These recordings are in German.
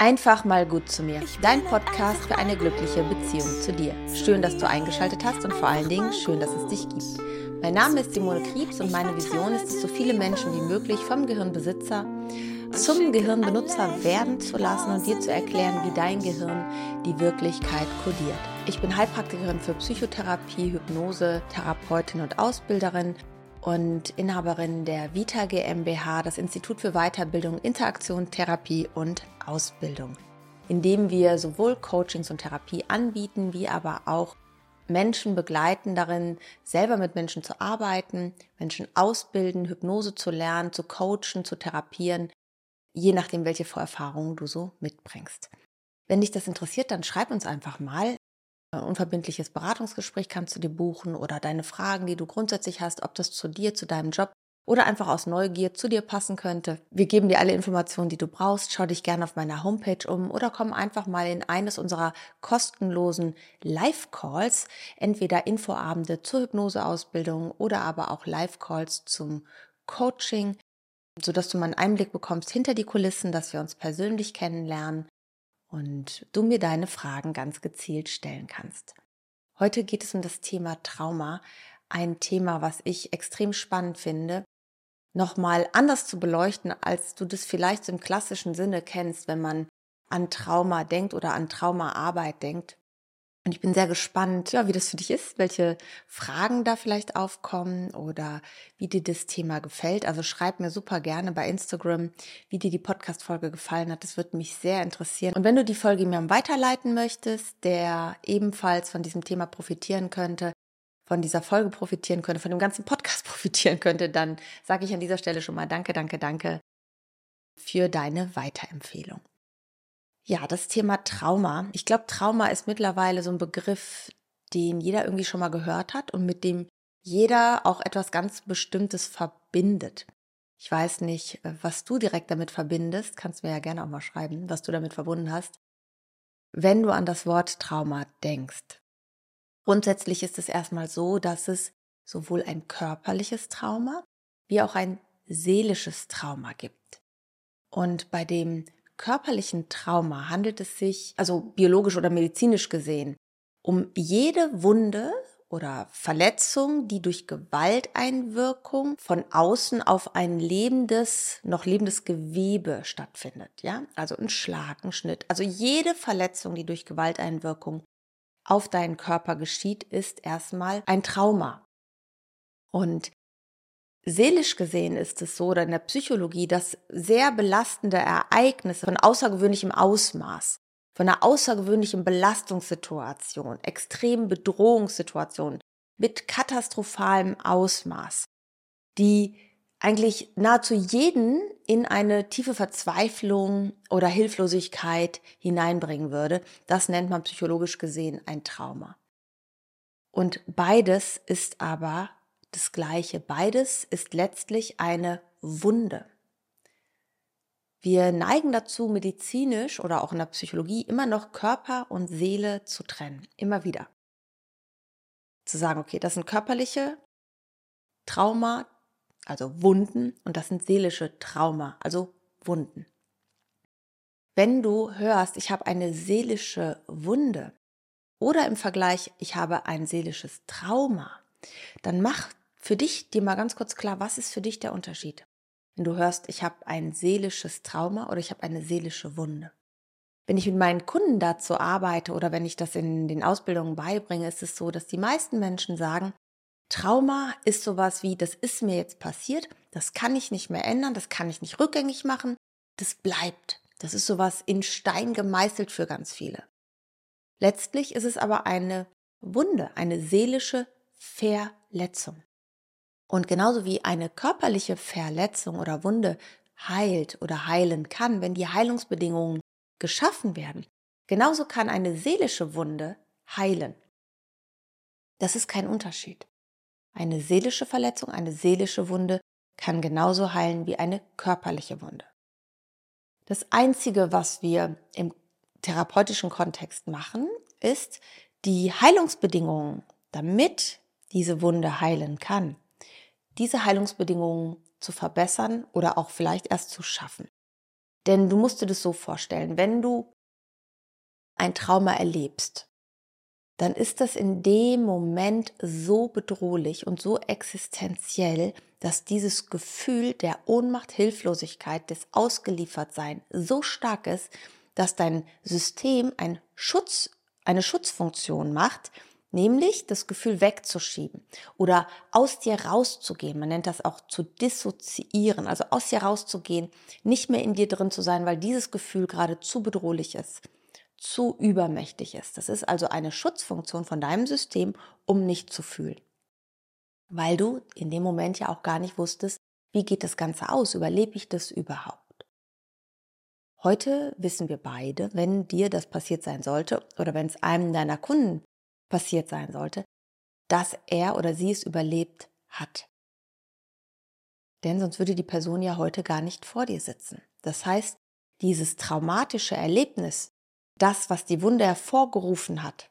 Einfach mal gut zu mir. Dein Podcast für eine glückliche Beziehung zu dir. Schön, dass du eingeschaltet hast und vor allen Dingen schön, dass es dich gibt. Mein Name ist Simone Kriebs und meine Vision ist es, so viele Menschen wie möglich vom Gehirnbesitzer zum Gehirnbenutzer werden zu lassen und dir zu erklären, wie dein Gehirn die Wirklichkeit kodiert. Ich bin Heilpraktikerin für Psychotherapie, Hypnose, Therapeutin und Ausbilderin und Inhaberin der Vita GmbH, das Institut für Weiterbildung, Interaktion, Therapie und Ausbildung, in dem wir sowohl Coachings und Therapie anbieten, wie aber auch Menschen begleiten darin, selber mit Menschen zu arbeiten, Menschen ausbilden, Hypnose zu lernen, zu coachen, zu therapieren, je nachdem, welche Vorerfahrungen du so mitbringst. Wenn dich das interessiert, dann schreib uns einfach mal. Ein unverbindliches Beratungsgespräch kannst du dir buchen oder deine Fragen, die du grundsätzlich hast, ob das zu dir, zu deinem Job oder einfach aus Neugier zu dir passen könnte. Wir geben dir alle Informationen, die du brauchst. Schau dich gerne auf meiner Homepage um oder komm einfach mal in eines unserer kostenlosen Live-Calls, entweder Infoabende zur Hypnoseausbildung oder aber auch Live-Calls zum Coaching, sodass du mal einen Einblick bekommst hinter die Kulissen, dass wir uns persönlich kennenlernen und du mir deine Fragen ganz gezielt stellen kannst. Heute geht es um das Thema Trauma, ein Thema, was ich extrem spannend finde, nochmal anders zu beleuchten, als du das vielleicht im klassischen Sinne kennst, wenn man an Trauma denkt oder an Traumaarbeit denkt. Und ich bin sehr gespannt, ja, wie das für dich ist, welche Fragen da vielleicht aufkommen oder wie dir das Thema gefällt. Also schreib mir super gerne bei Instagram, wie dir die Podcast-Folge gefallen hat. Das würde mich sehr interessieren. Und wenn du die Folge mir weiterleiten möchtest, der ebenfalls von diesem Thema profitieren könnte, von dieser Folge profitieren könnte, von dem ganzen Podcast profitieren könnte, dann sage ich an dieser Stelle schon mal Danke, danke, danke für deine Weiterempfehlung. Ja, das Thema Trauma. Ich glaube, Trauma ist mittlerweile so ein Begriff, den jeder irgendwie schon mal gehört hat und mit dem jeder auch etwas ganz Bestimmtes verbindet. Ich weiß nicht, äh, was du direkt damit verbindest. Kannst mir ja gerne auch mal schreiben, was du damit verbunden hast. Wenn du an das Wort Trauma denkst. Grundsätzlich ist es erstmal so, dass es sowohl ein körperliches Trauma wie auch ein seelisches Trauma gibt. Und bei dem körperlichen Trauma handelt es sich, also biologisch oder medizinisch gesehen, um jede Wunde oder Verletzung, die durch Gewalteinwirkung von außen auf ein lebendes, noch lebendes Gewebe stattfindet. Ja, also ein Schlag, ein Schnitt. Also jede Verletzung, die durch Gewalteinwirkung auf deinen Körper geschieht, ist erstmal ein Trauma. Und Seelisch gesehen ist es so, oder in der Psychologie, dass sehr belastende Ereignisse von außergewöhnlichem Ausmaß, von einer außergewöhnlichen Belastungssituation, extremen Bedrohungssituation mit katastrophalem Ausmaß, die eigentlich nahezu jeden in eine tiefe Verzweiflung oder Hilflosigkeit hineinbringen würde. Das nennt man psychologisch gesehen ein Trauma. Und beides ist aber das Gleiche. Beides ist letztlich eine Wunde. Wir neigen dazu, medizinisch oder auch in der Psychologie immer noch Körper und Seele zu trennen. Immer wieder. Zu sagen, okay, das sind körperliche Trauma, also Wunden, und das sind seelische Trauma, also Wunden. Wenn du hörst, ich habe eine seelische Wunde oder im Vergleich, ich habe ein seelisches Trauma, dann mach für dich dir mal ganz kurz klar, was ist für dich der Unterschied? Wenn du hörst, ich habe ein seelisches Trauma oder ich habe eine seelische Wunde. Wenn ich mit meinen Kunden dazu arbeite oder wenn ich das in den Ausbildungen beibringe, ist es so, dass die meisten Menschen sagen, Trauma ist sowas wie, das ist mir jetzt passiert, das kann ich nicht mehr ändern, das kann ich nicht rückgängig machen, das bleibt. Das ist sowas in Stein gemeißelt für ganz viele. Letztlich ist es aber eine Wunde, eine seelische Verletzung. Und genauso wie eine körperliche Verletzung oder Wunde heilt oder heilen kann, wenn die Heilungsbedingungen geschaffen werden, genauso kann eine seelische Wunde heilen. Das ist kein Unterschied. Eine seelische Verletzung, eine seelische Wunde kann genauso heilen wie eine körperliche Wunde. Das Einzige, was wir im therapeutischen Kontext machen, ist die Heilungsbedingungen, damit diese Wunde heilen kann, diese Heilungsbedingungen zu verbessern oder auch vielleicht erst zu schaffen. Denn du musst dir das so vorstellen, wenn du ein Trauma erlebst, dann ist das in dem Moment so bedrohlich und so existenziell, dass dieses Gefühl der Ohnmacht, Hilflosigkeit, des Ausgeliefertsein so stark ist, dass dein System ein Schutz, eine Schutzfunktion macht, nämlich das Gefühl wegzuschieben oder aus dir rauszugehen. Man nennt das auch zu dissoziieren, also aus dir rauszugehen, nicht mehr in dir drin zu sein, weil dieses Gefühl gerade zu bedrohlich ist zu übermächtig ist. Das ist also eine Schutzfunktion von deinem System, um nicht zu fühlen. Weil du in dem Moment ja auch gar nicht wusstest, wie geht das Ganze aus? Überlebe ich das überhaupt? Heute wissen wir beide, wenn dir das passiert sein sollte oder wenn es einem deiner Kunden passiert sein sollte, dass er oder sie es überlebt hat. Denn sonst würde die Person ja heute gar nicht vor dir sitzen. Das heißt, dieses traumatische Erlebnis, das, was die Wunde hervorgerufen hat,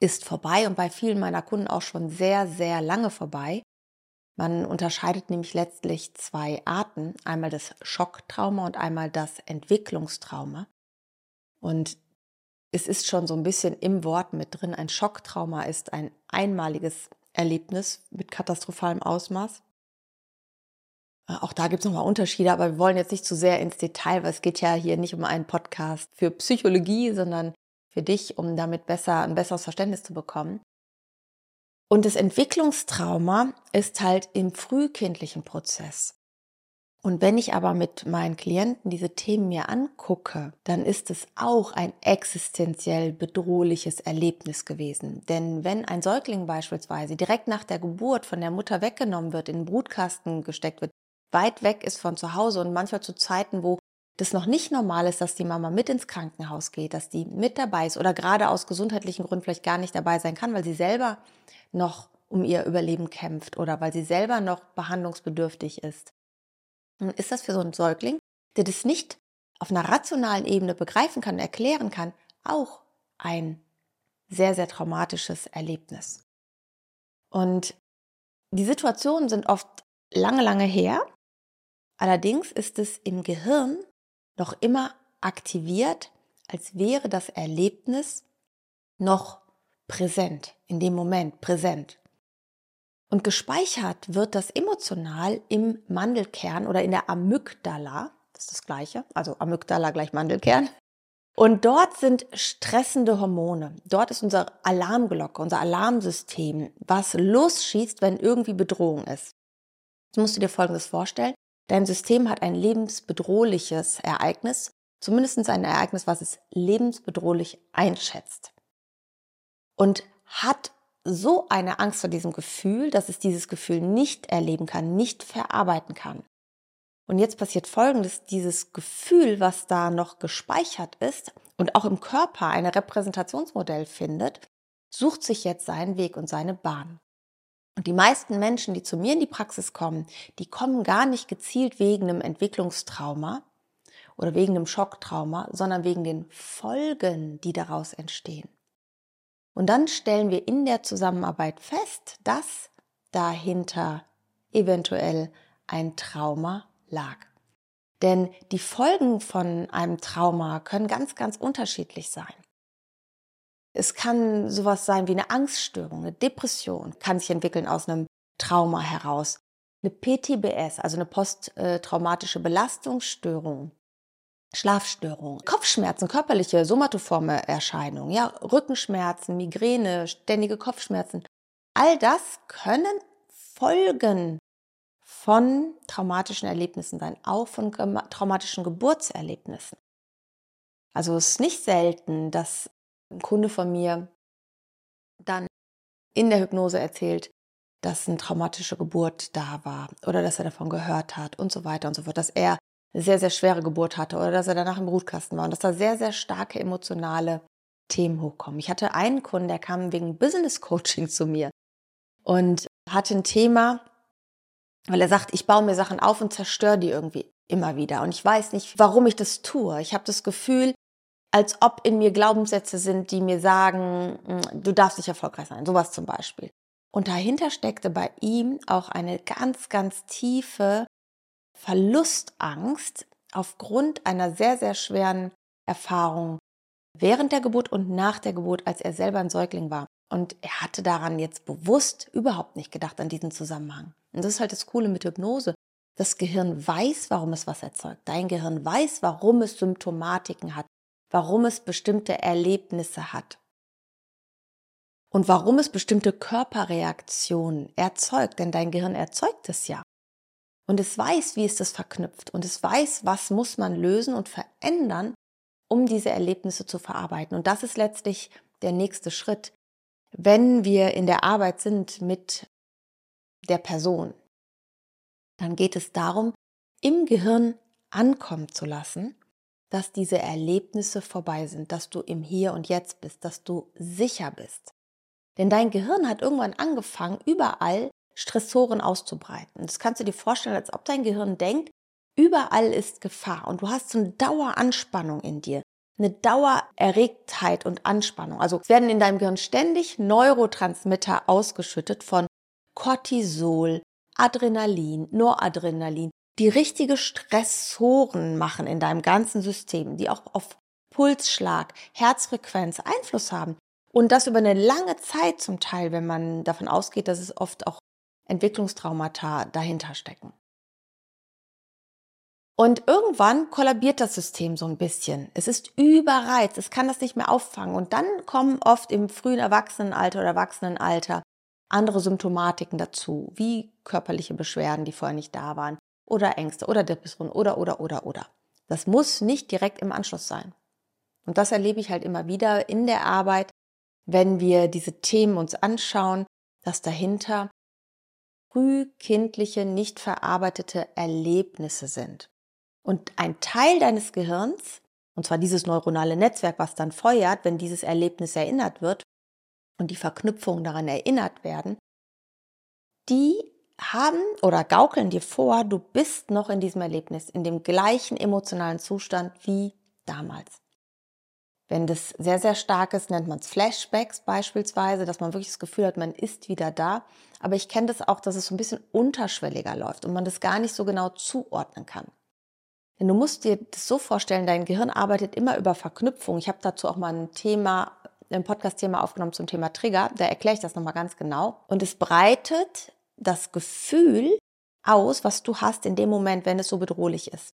ist vorbei und bei vielen meiner Kunden auch schon sehr, sehr lange vorbei. Man unterscheidet nämlich letztlich zwei Arten, einmal das Schocktrauma und einmal das Entwicklungstrauma. Und es ist schon so ein bisschen im Wort mit drin. Ein Schocktrauma ist ein einmaliges Erlebnis mit katastrophalem Ausmaß. Äh, auch da gibt es nochmal Unterschiede, aber wir wollen jetzt nicht zu sehr ins Detail, weil es geht ja hier nicht um einen Podcast für Psychologie, sondern für dich, um damit besser ein besseres Verständnis zu bekommen. Und das Entwicklungstrauma ist halt im frühkindlichen Prozess. Und wenn ich aber mit meinen Klienten diese Themen mir angucke, dann ist es auch ein existenziell bedrohliches Erlebnis gewesen. Denn wenn ein Säugling beispielsweise direkt nach der Geburt von der Mutter weggenommen wird, in den Brutkasten gesteckt wird, weit weg ist von zu Hause und manchmal zu Zeiten, wo das noch nicht normal ist, dass die Mama mit ins Krankenhaus geht, dass die mit dabei ist oder gerade aus gesundheitlichen Gründen vielleicht gar nicht dabei sein kann, weil sie selber noch um ihr Überleben kämpft oder weil sie selber noch behandlungsbedürftig ist. Dann ist das für so einen Säugling, der das nicht auf einer rationalen Ebene begreifen kann, erklären kann, auch ein sehr, sehr traumatisches Erlebnis. Und die Situationen sind oft lange, lange her Allerdings ist es im Gehirn noch immer aktiviert, als wäre das Erlebnis noch präsent, in dem Moment präsent. Und gespeichert wird das emotional im Mandelkern oder in der Amygdala, das ist das gleiche, also Amygdala gleich Mandelkern. Und dort sind stressende Hormone. Dort ist unsere Alarmglocke, unser Alarmsystem, was losschießt, wenn irgendwie Bedrohung ist. Jetzt musst du dir Folgendes vorstellen. Dein System hat ein lebensbedrohliches Ereignis, zumindest ein Ereignis, was es lebensbedrohlich einschätzt. Und hat so eine Angst vor diesem Gefühl, dass es dieses Gefühl nicht erleben kann, nicht verarbeiten kann. Und jetzt passiert Folgendes, dieses Gefühl, was da noch gespeichert ist und auch im Körper ein Repräsentationsmodell findet, sucht sich jetzt seinen Weg und seine Bahn. Und die meisten Menschen, die zu mir in die Praxis kommen, die kommen gar nicht gezielt wegen einem Entwicklungstrauma oder wegen einem Schocktrauma, sondern wegen den Folgen, die daraus entstehen. Und dann stellen wir in der Zusammenarbeit fest, dass dahinter eventuell ein Trauma lag. Denn die Folgen von einem Trauma können ganz, ganz unterschiedlich sein. Es kann sowas sein wie eine Angststörung, eine Depression, kann sich entwickeln aus einem Trauma heraus. Eine PTBS, also eine posttraumatische Belastungsstörung, Schlafstörung, Kopfschmerzen, körperliche somatoforme Erscheinungen, ja, Rückenschmerzen, Migräne, ständige Kopfschmerzen. All das können Folgen von traumatischen Erlebnissen sein, auch von traumatischen Geburtserlebnissen. Also es ist nicht selten, dass ein Kunde von mir dann in der Hypnose erzählt, dass eine traumatische Geburt da war oder dass er davon gehört hat und so weiter und so fort, dass er eine sehr, sehr schwere Geburt hatte oder dass er danach im Brutkasten war und dass da sehr, sehr starke emotionale Themen hochkommen. Ich hatte einen Kunden, der kam wegen Business Coaching zu mir und hatte ein Thema, weil er sagt, ich baue mir Sachen auf und zerstöre die irgendwie immer wieder und ich weiß nicht, warum ich das tue. Ich habe das Gefühl, als ob in mir Glaubenssätze sind, die mir sagen, hm, du darfst nicht erfolgreich sein, sowas zum Beispiel. Und dahinter steckte bei ihm auch eine ganz, ganz tiefe Verlustangst, aufgrund einer sehr, sehr schweren Erfahrung während der Geburt und nach der Geburt, als er selber ein Säugling war. Und er hatte daran jetzt bewusst überhaupt nicht gedacht, an diesen Zusammenhang. Und das ist halt das Coole mit Hypnose. Das Gehirn weiß, warum es was erzeugt. Dein Gehirn weiß, warum es Symptomatiken hat, warum es bestimmte Erlebnisse hat und warum es bestimmte Körperreaktionen erzeugt. Denn dein Gehirn erzeugt es ja. Und es weiß, wie es das verknüpft. Und es weiß, was muss man lösen und verändern, um diese Erlebnisse zu verarbeiten. Und das ist letztlich der nächste Schritt, wenn wir in der Arbeit sind mit der Person. Dann geht es darum, im Gehirn ankommen zu lassen, dass diese Erlebnisse vorbei sind, dass du im Hier und Jetzt bist, dass du sicher bist. Denn dein Gehirn hat irgendwann angefangen, überall Stressoren auszubreiten. Das kannst du dir vorstellen, als ob dein Gehirn denkt, überall ist Gefahr und du hast so eine Daueranspannung in dir, eine Dauererregtheit und Anspannung. Also es werden in deinem Gehirn ständig Neurotransmitter ausgeschüttet von Cortisol, Adrenalin, Noradrenalin, die richtige Stressoren machen in deinem ganzen System, die auch auf Pulsschlag, Herzfrequenz Einfluss haben. Und das über eine lange Zeit zum Teil, wenn man davon ausgeht, dass es oft auch Entwicklungstraumata dahinter stecken. Und irgendwann kollabiert das System so ein bisschen. Es ist überreizt, es kann das nicht mehr auffangen. Und dann kommen oft im frühen Erwachsenenalter oder Erwachsenenalter andere Symptomatiken dazu, wie körperliche Beschwerden, die vorher nicht da waren, oder Ängste oder Depressionen oder, oder, oder, oder. Das muss nicht direkt im Anschluss sein. Und das erlebe ich halt immer wieder in der Arbeit, wenn wir diese Themen uns anschauen, dass dahinter frühkindliche, nicht verarbeitete Erlebnisse sind. Und ein Teil deines Gehirns, und zwar dieses neuronale Netzwerk, was dann feuert, wenn dieses Erlebnis erinnert wird und die Verknüpfungen daran erinnert werden, die haben oder gaukeln dir vor, du bist noch in diesem Erlebnis, in dem gleichen emotionalen Zustand wie damals. Wenn das sehr, sehr stark ist, nennt man es Flashbacks beispielsweise, dass man wirklich das Gefühl hat, man ist wieder da. Aber ich kenne das auch, dass es so ein bisschen unterschwelliger läuft und man das gar nicht so genau zuordnen kann. Denn du musst dir das so vorstellen, dein Gehirn arbeitet immer über Verknüpfung. Ich habe dazu auch mal ein Thema, ein Podcast-Thema aufgenommen zum Thema Trigger. Da erkläre ich das nochmal ganz genau. Und es breitet das Gefühl aus, was du hast in dem Moment, wenn es so bedrohlich ist.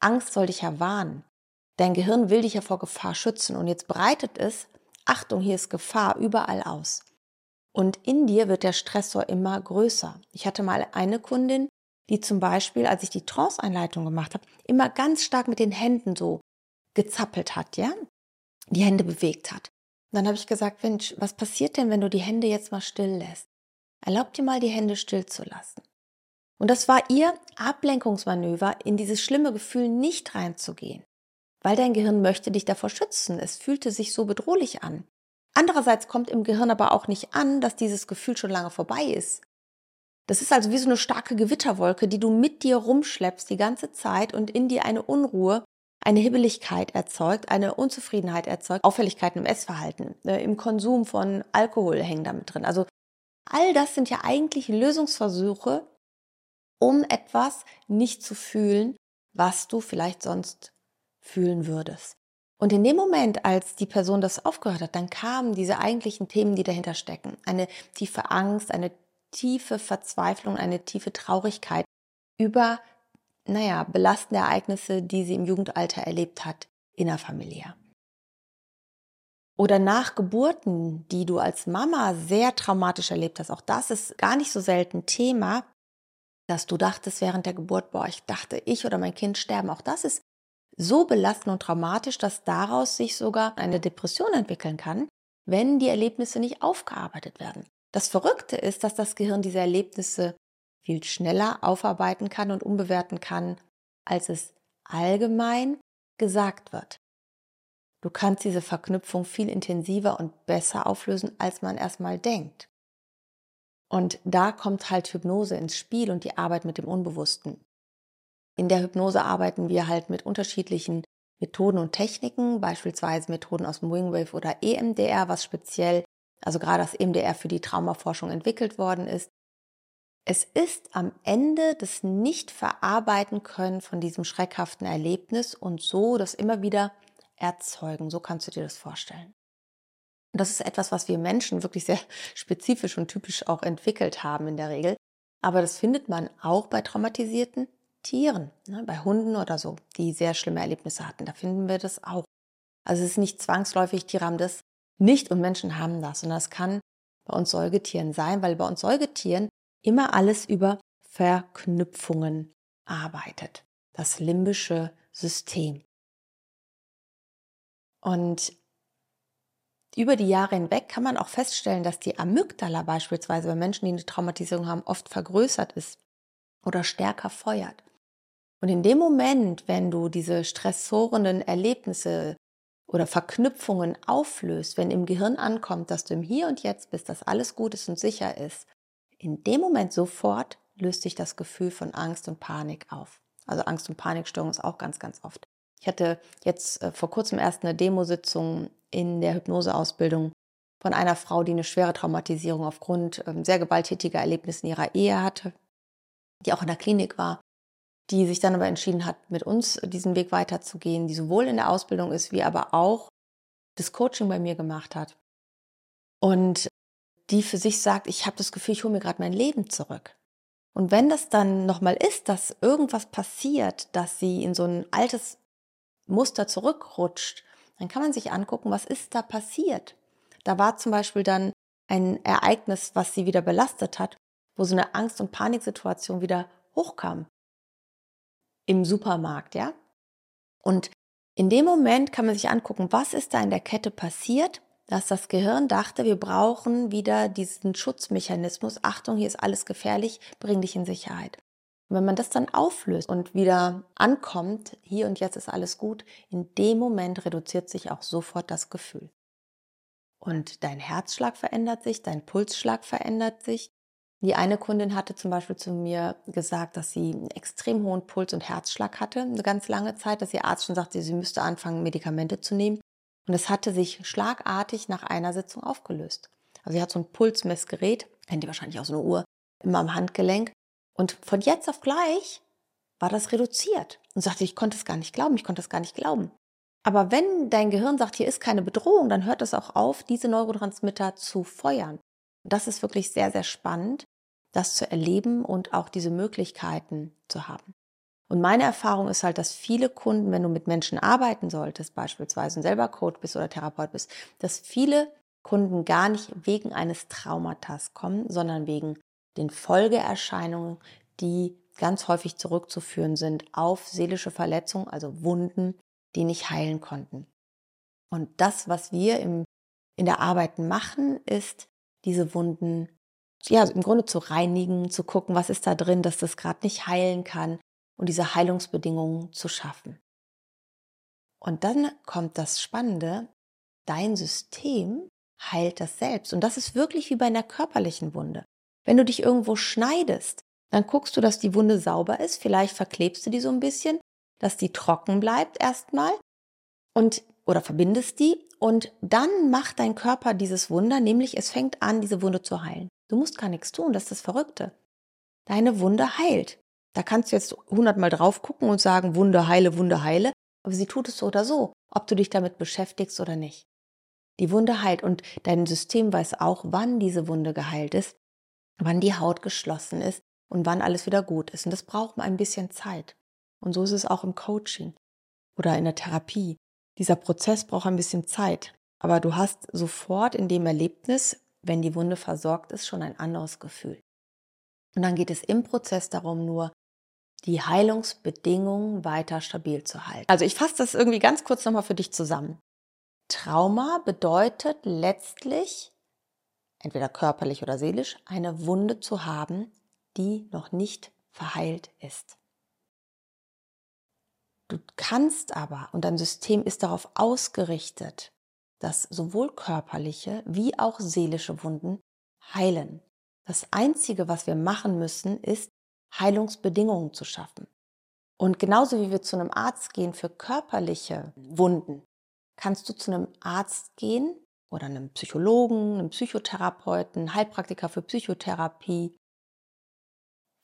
Angst soll dich ja warnen. Dein Gehirn will dich ja vor Gefahr schützen und jetzt breitet es, Achtung, hier ist Gefahr, überall aus. Und in dir wird der Stressor immer größer. Ich hatte mal eine Kundin, die zum Beispiel, als ich die Trance-Einleitung gemacht habe, immer ganz stark mit den Händen so gezappelt hat, ja, die Hände bewegt hat. Und dann habe ich gesagt, Mensch, was passiert denn, wenn du die Hände jetzt mal still lässt? Erlaub dir mal, die Hände still zu lassen. Und das war ihr Ablenkungsmanöver, in dieses schlimme Gefühl nicht reinzugehen weil dein Gehirn möchte dich davor schützen. Es fühlte sich so bedrohlich an. Andererseits kommt im Gehirn aber auch nicht an, dass dieses Gefühl schon lange vorbei ist. Das ist also wie so eine starke Gewitterwolke, die du mit dir rumschleppst die ganze Zeit und in dir eine Unruhe, eine Hibbeligkeit erzeugt, eine Unzufriedenheit erzeugt, Auffälligkeiten im Essverhalten, äh, im Konsum von Alkohol hängen damit drin. Also all das sind ja eigentlich Lösungsversuche, um etwas nicht zu fühlen, was du vielleicht sonst fühlen würdest. Und in dem Moment, als die Person das aufgehört hat, dann kamen diese eigentlichen Themen, die dahinter stecken. Eine tiefe Angst, eine tiefe Verzweiflung, eine tiefe Traurigkeit über, naja, belastende Ereignisse, die sie im Jugendalter erlebt hat, innerfamiliär. Oder nach Geburten, die du als Mama sehr traumatisch erlebt hast. Auch das ist gar nicht so selten Thema, dass du dachtest während der Geburt, boah, ich dachte, ich oder mein Kind sterben. Auch das ist so belastend und traumatisch, dass daraus sich sogar eine Depression entwickeln kann, wenn die Erlebnisse nicht aufgearbeitet werden. Das Verrückte ist, dass das Gehirn diese Erlebnisse viel schneller aufarbeiten kann und umbewerten kann, als es allgemein gesagt wird. Du kannst diese Verknüpfung viel intensiver und besser auflösen, als man erstmal denkt. Und da kommt halt Hypnose ins Spiel und die Arbeit mit dem Unbewussten. In der Hypnose arbeiten wir halt mit unterschiedlichen Methoden und Techniken, beispielsweise Methoden aus dem Wingwave oder EMDR, was speziell, also gerade das EMDR für die Traumaforschung entwickelt worden ist. Es ist am Ende das Nicht-Verarbeiten können von diesem schreckhaften Erlebnis und so das immer wieder erzeugen. So kannst du dir das vorstellen. Und das ist etwas, was wir Menschen wirklich sehr spezifisch und typisch auch entwickelt haben in der Regel. Aber das findet man auch bei traumatisierten Tieren, ne, bei Hunden oder so, die sehr schlimme Erlebnisse hatten. Da finden wir das auch. Also es ist nicht zwangsläufig, Tiere haben das nicht und Menschen haben das. Und das kann bei uns Säugetieren sein, weil bei uns Säugetieren immer alles über Verknüpfungen arbeitet. Das limbische System. Und über die Jahre hinweg kann man auch feststellen, dass die Amygdala beispielsweise bei Menschen, die eine Traumatisierung haben, oft vergrößert ist oder stärker feuert. Und in dem Moment, wenn du diese stressorenden Erlebnisse oder Verknüpfungen auflöst, wenn im Gehirn ankommt, dass du im Hier und Jetzt bist, dass alles gut ist und sicher ist, in dem Moment sofort löst sich das Gefühl von Angst und Panik auf. Also Angst und Panikstörung ist auch ganz, ganz oft. Ich hatte jetzt äh, vor kurzem erst eine Demositzung in der Hypnoseausbildung von einer Frau, die eine schwere Traumatisierung aufgrund ähm, sehr gewalttätiger Erlebnisse in ihrer Ehe hatte, die auch in der Klinik war, die sich dann aber entschieden hat, mit uns diesen Weg weiterzugehen, die sowohl in der Ausbildung ist, wie aber auch das Coaching bei mir gemacht hat. Und die für sich sagt, ich habe das Gefühl, ich hole mir gerade mein Leben zurück. Und wenn das dann nochmal ist, dass irgendwas passiert, dass sie in so ein altes Muster zurückrutscht, dann kann man sich angucken, was ist da passiert. Da war zum Beispiel dann ein Ereignis, was sie wieder belastet hat, wo so eine Angst- und Paniksituation wieder hochkam. Im Supermarkt, ja? Und in dem Moment kann man sich angucken, was ist da in der Kette passiert, dass das Gehirn dachte, wir brauchen wieder diesen Schutzmechanismus. Achtung, hier ist alles gefährlich, bring dich in Sicherheit. Wenn man das dann auflöst und wieder ankommt, hier und jetzt ist alles gut, in dem Moment reduziert sich auch sofort das Gefühl. Und dein Herzschlag verändert sich, dein Pulsschlag verändert sich. Die eine Kundin hatte zum Beispiel zu mir gesagt, dass sie einen extrem hohen Puls und Herzschlag hatte, eine ganz lange Zeit, dass ihr Arzt schon sagte, sie müsste anfangen, Medikamente zu nehmen. Und es hatte sich schlagartig nach einer Sitzung aufgelöst. Also sie hat so ein Pulsmessgerät, kennt ihr wahrscheinlich auch so eine Uhr, immer am Handgelenk. Und von jetzt auf gleich war das reduziert. Und sagte, ich konnte es gar nicht glauben, ich konnte es gar nicht glauben. Aber wenn dein Gehirn sagt, hier ist keine Bedrohung, dann hört es auch auf, diese Neurotransmitter zu feuern. Und das ist wirklich sehr, sehr spannend, das zu erleben und auch diese Möglichkeiten zu haben. Und meine Erfahrung ist halt, dass viele Kunden, wenn du mit Menschen arbeiten solltest, beispielsweise und selber Coach bist oder Therapeut bist, dass viele Kunden gar nicht wegen eines Traumatas kommen, sondern wegen den Folgeerscheinungen, die ganz häufig zurückzuführen sind auf seelische Verletzungen, also Wunden, die nicht heilen konnten. Und das, was wir im, in der Arbeit machen, ist, diese Wunden ja, im Grunde zu reinigen, zu gucken, was ist da drin, dass das gerade nicht heilen kann, und diese Heilungsbedingungen zu schaffen. Und dann kommt das Spannende, dein System heilt das selbst. Und das ist wirklich wie bei einer körperlichen Wunde. Wenn du dich irgendwo schneidest, dann guckst du, dass die Wunde sauber ist. Vielleicht verklebst du die so ein bisschen, dass die trocken bleibt erstmal und oder verbindest die und dann macht dein Körper dieses Wunder, nämlich es fängt an, diese Wunde zu heilen. Du musst gar nichts tun, das ist das Verrückte. Deine Wunde heilt. Da kannst du jetzt hundertmal drauf gucken und sagen, Wunder heile, Wunder heile. Aber sie tut es so oder so, ob du dich damit beschäftigst oder nicht. Die Wunde heilt und dein System weiß auch, wann diese Wunde geheilt ist, wann die Haut geschlossen ist und wann alles wieder gut ist. Und das braucht ein bisschen Zeit. Und so ist es auch im Coaching oder in der Therapie. Dieser Prozess braucht ein bisschen Zeit. Aber du hast sofort in dem Erlebnis, wenn die Wunde versorgt ist, schon ein anderes Gefühl. Und dann geht es im Prozess darum, nur die Heilungsbedingungen weiter stabil zu halten. Also ich fasse das irgendwie ganz kurz nochmal für dich zusammen. Trauma bedeutet letztlich, entweder körperlich oder seelisch, eine Wunde zu haben, die noch nicht verheilt ist. Du kannst aber, und dein System ist darauf ausgerichtet, dass sowohl körperliche wie auch seelische Wunden heilen. Das Einzige, was wir machen müssen, ist, Heilungsbedingungen zu schaffen. Und genauso wie wir zu einem Arzt gehen für körperliche Wunden, kannst du zu einem Arzt gehen oder einem Psychologen, einem Psychotherapeuten, Heilpraktiker für Psychotherapie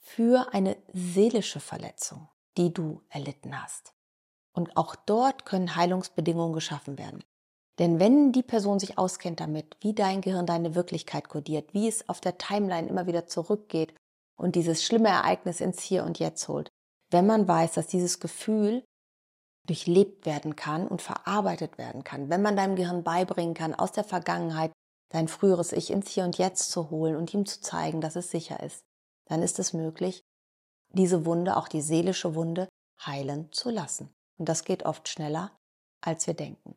für eine seelische Verletzung, die du erlitten hast. Und auch dort können Heilungsbedingungen geschaffen werden. Denn wenn die Person sich auskennt damit, wie dein Gehirn deine Wirklichkeit kodiert, wie es auf der Timeline immer wieder zurückgeht und dieses schlimme Ereignis ins Hier und Jetzt holt, wenn man weiß, dass dieses Gefühl durchlebt werden kann und verarbeitet werden kann, wenn man deinem Gehirn beibringen kann, aus der Vergangenheit dein früheres Ich ins Hier und Jetzt zu holen und ihm zu zeigen, dass es sicher ist, dann ist es möglich, diese Wunde, auch die seelische Wunde, heilen zu lassen. Und das geht oft schneller, als wir denken.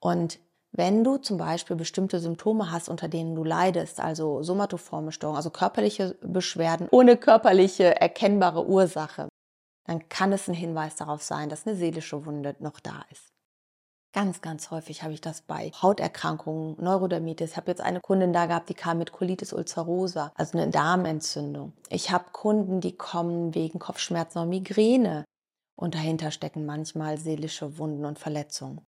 Und wenn du zum Beispiel bestimmte Symptome hast, unter denen du leidest, also somatoforme Störungen, also körperliche Beschwerden ohne körperliche erkennbare Ursache, dann kann es ein Hinweis darauf sein, dass eine seelische Wunde noch da ist. Ganz, ganz häufig habe ich das bei Hauterkrankungen, Neurodermitis. Ich habe jetzt eine Kundin da gehabt, die kam mit Colitis ulcerosa, also eine Darmentzündung. Ich habe Kunden, die kommen wegen Kopfschmerzen oder Migräne. Und dahinter stecken manchmal seelische Wunden und Verletzungen.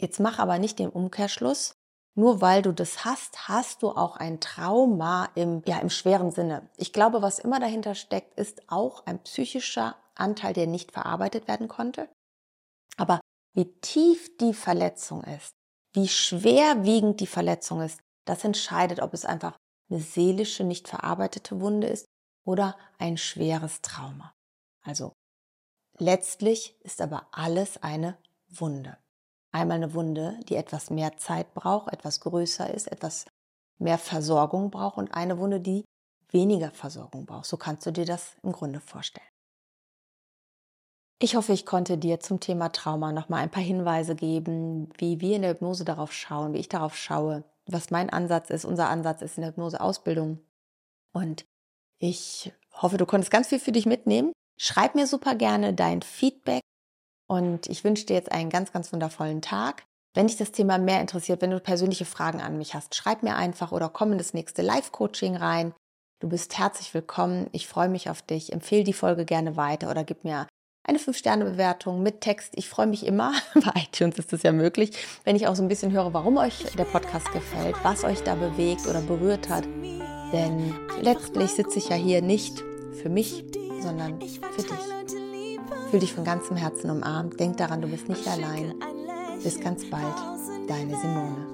Jetzt mach aber nicht den Umkehrschluss. Nur weil du das hast, hast du auch ein Trauma im, ja, im schweren Sinne. Ich glaube, was immer dahinter steckt, ist auch ein psychischer Anteil, der nicht verarbeitet werden konnte. Aber wie tief die Verletzung ist, wie schwerwiegend die Verletzung ist, das entscheidet, ob es einfach eine seelische, nicht verarbeitete Wunde ist oder ein schweres Trauma. Also letztlich ist aber alles eine Wunde. Einmal eine Wunde, die etwas mehr Zeit braucht, etwas größer ist, etwas mehr Versorgung braucht und eine Wunde, die weniger Versorgung braucht. So kannst du dir das im Grunde vorstellen. Ich hoffe, ich konnte dir zum Thema Trauma noch mal ein paar Hinweise geben, wie wir in der Hypnose darauf schauen, wie ich darauf schaue, was mein Ansatz ist, unser Ansatz ist in der Hypnose-Ausbildung. Und ich hoffe, du konntest ganz viel für dich mitnehmen. Schreib mir super gerne dein Feedback und ich wünsche dir jetzt einen ganz, ganz wundervollen Tag. Wenn dich das Thema mehr interessiert, wenn du persönliche Fragen an mich hast, schreib mir einfach oder komm in das nächste Live-Coaching rein. Du bist herzlich willkommen. Ich freue mich auf dich. Empfehle die Folge gerne weiter oder gib mir eine 5-Sterne-Bewertung mit Text. Ich freue mich immer, bei iTunes ist es ja möglich, wenn ich auch so ein bisschen höre, warum euch der Podcast gefällt, was euch da bewegt oder berührt hat. Denn letztlich sitze ich ja hier nicht für mich, sondern für dich. Fühl dich von ganzem Herzen umarmt. Denk daran, du bist nicht allein. Bis ganz bald, deine Simone.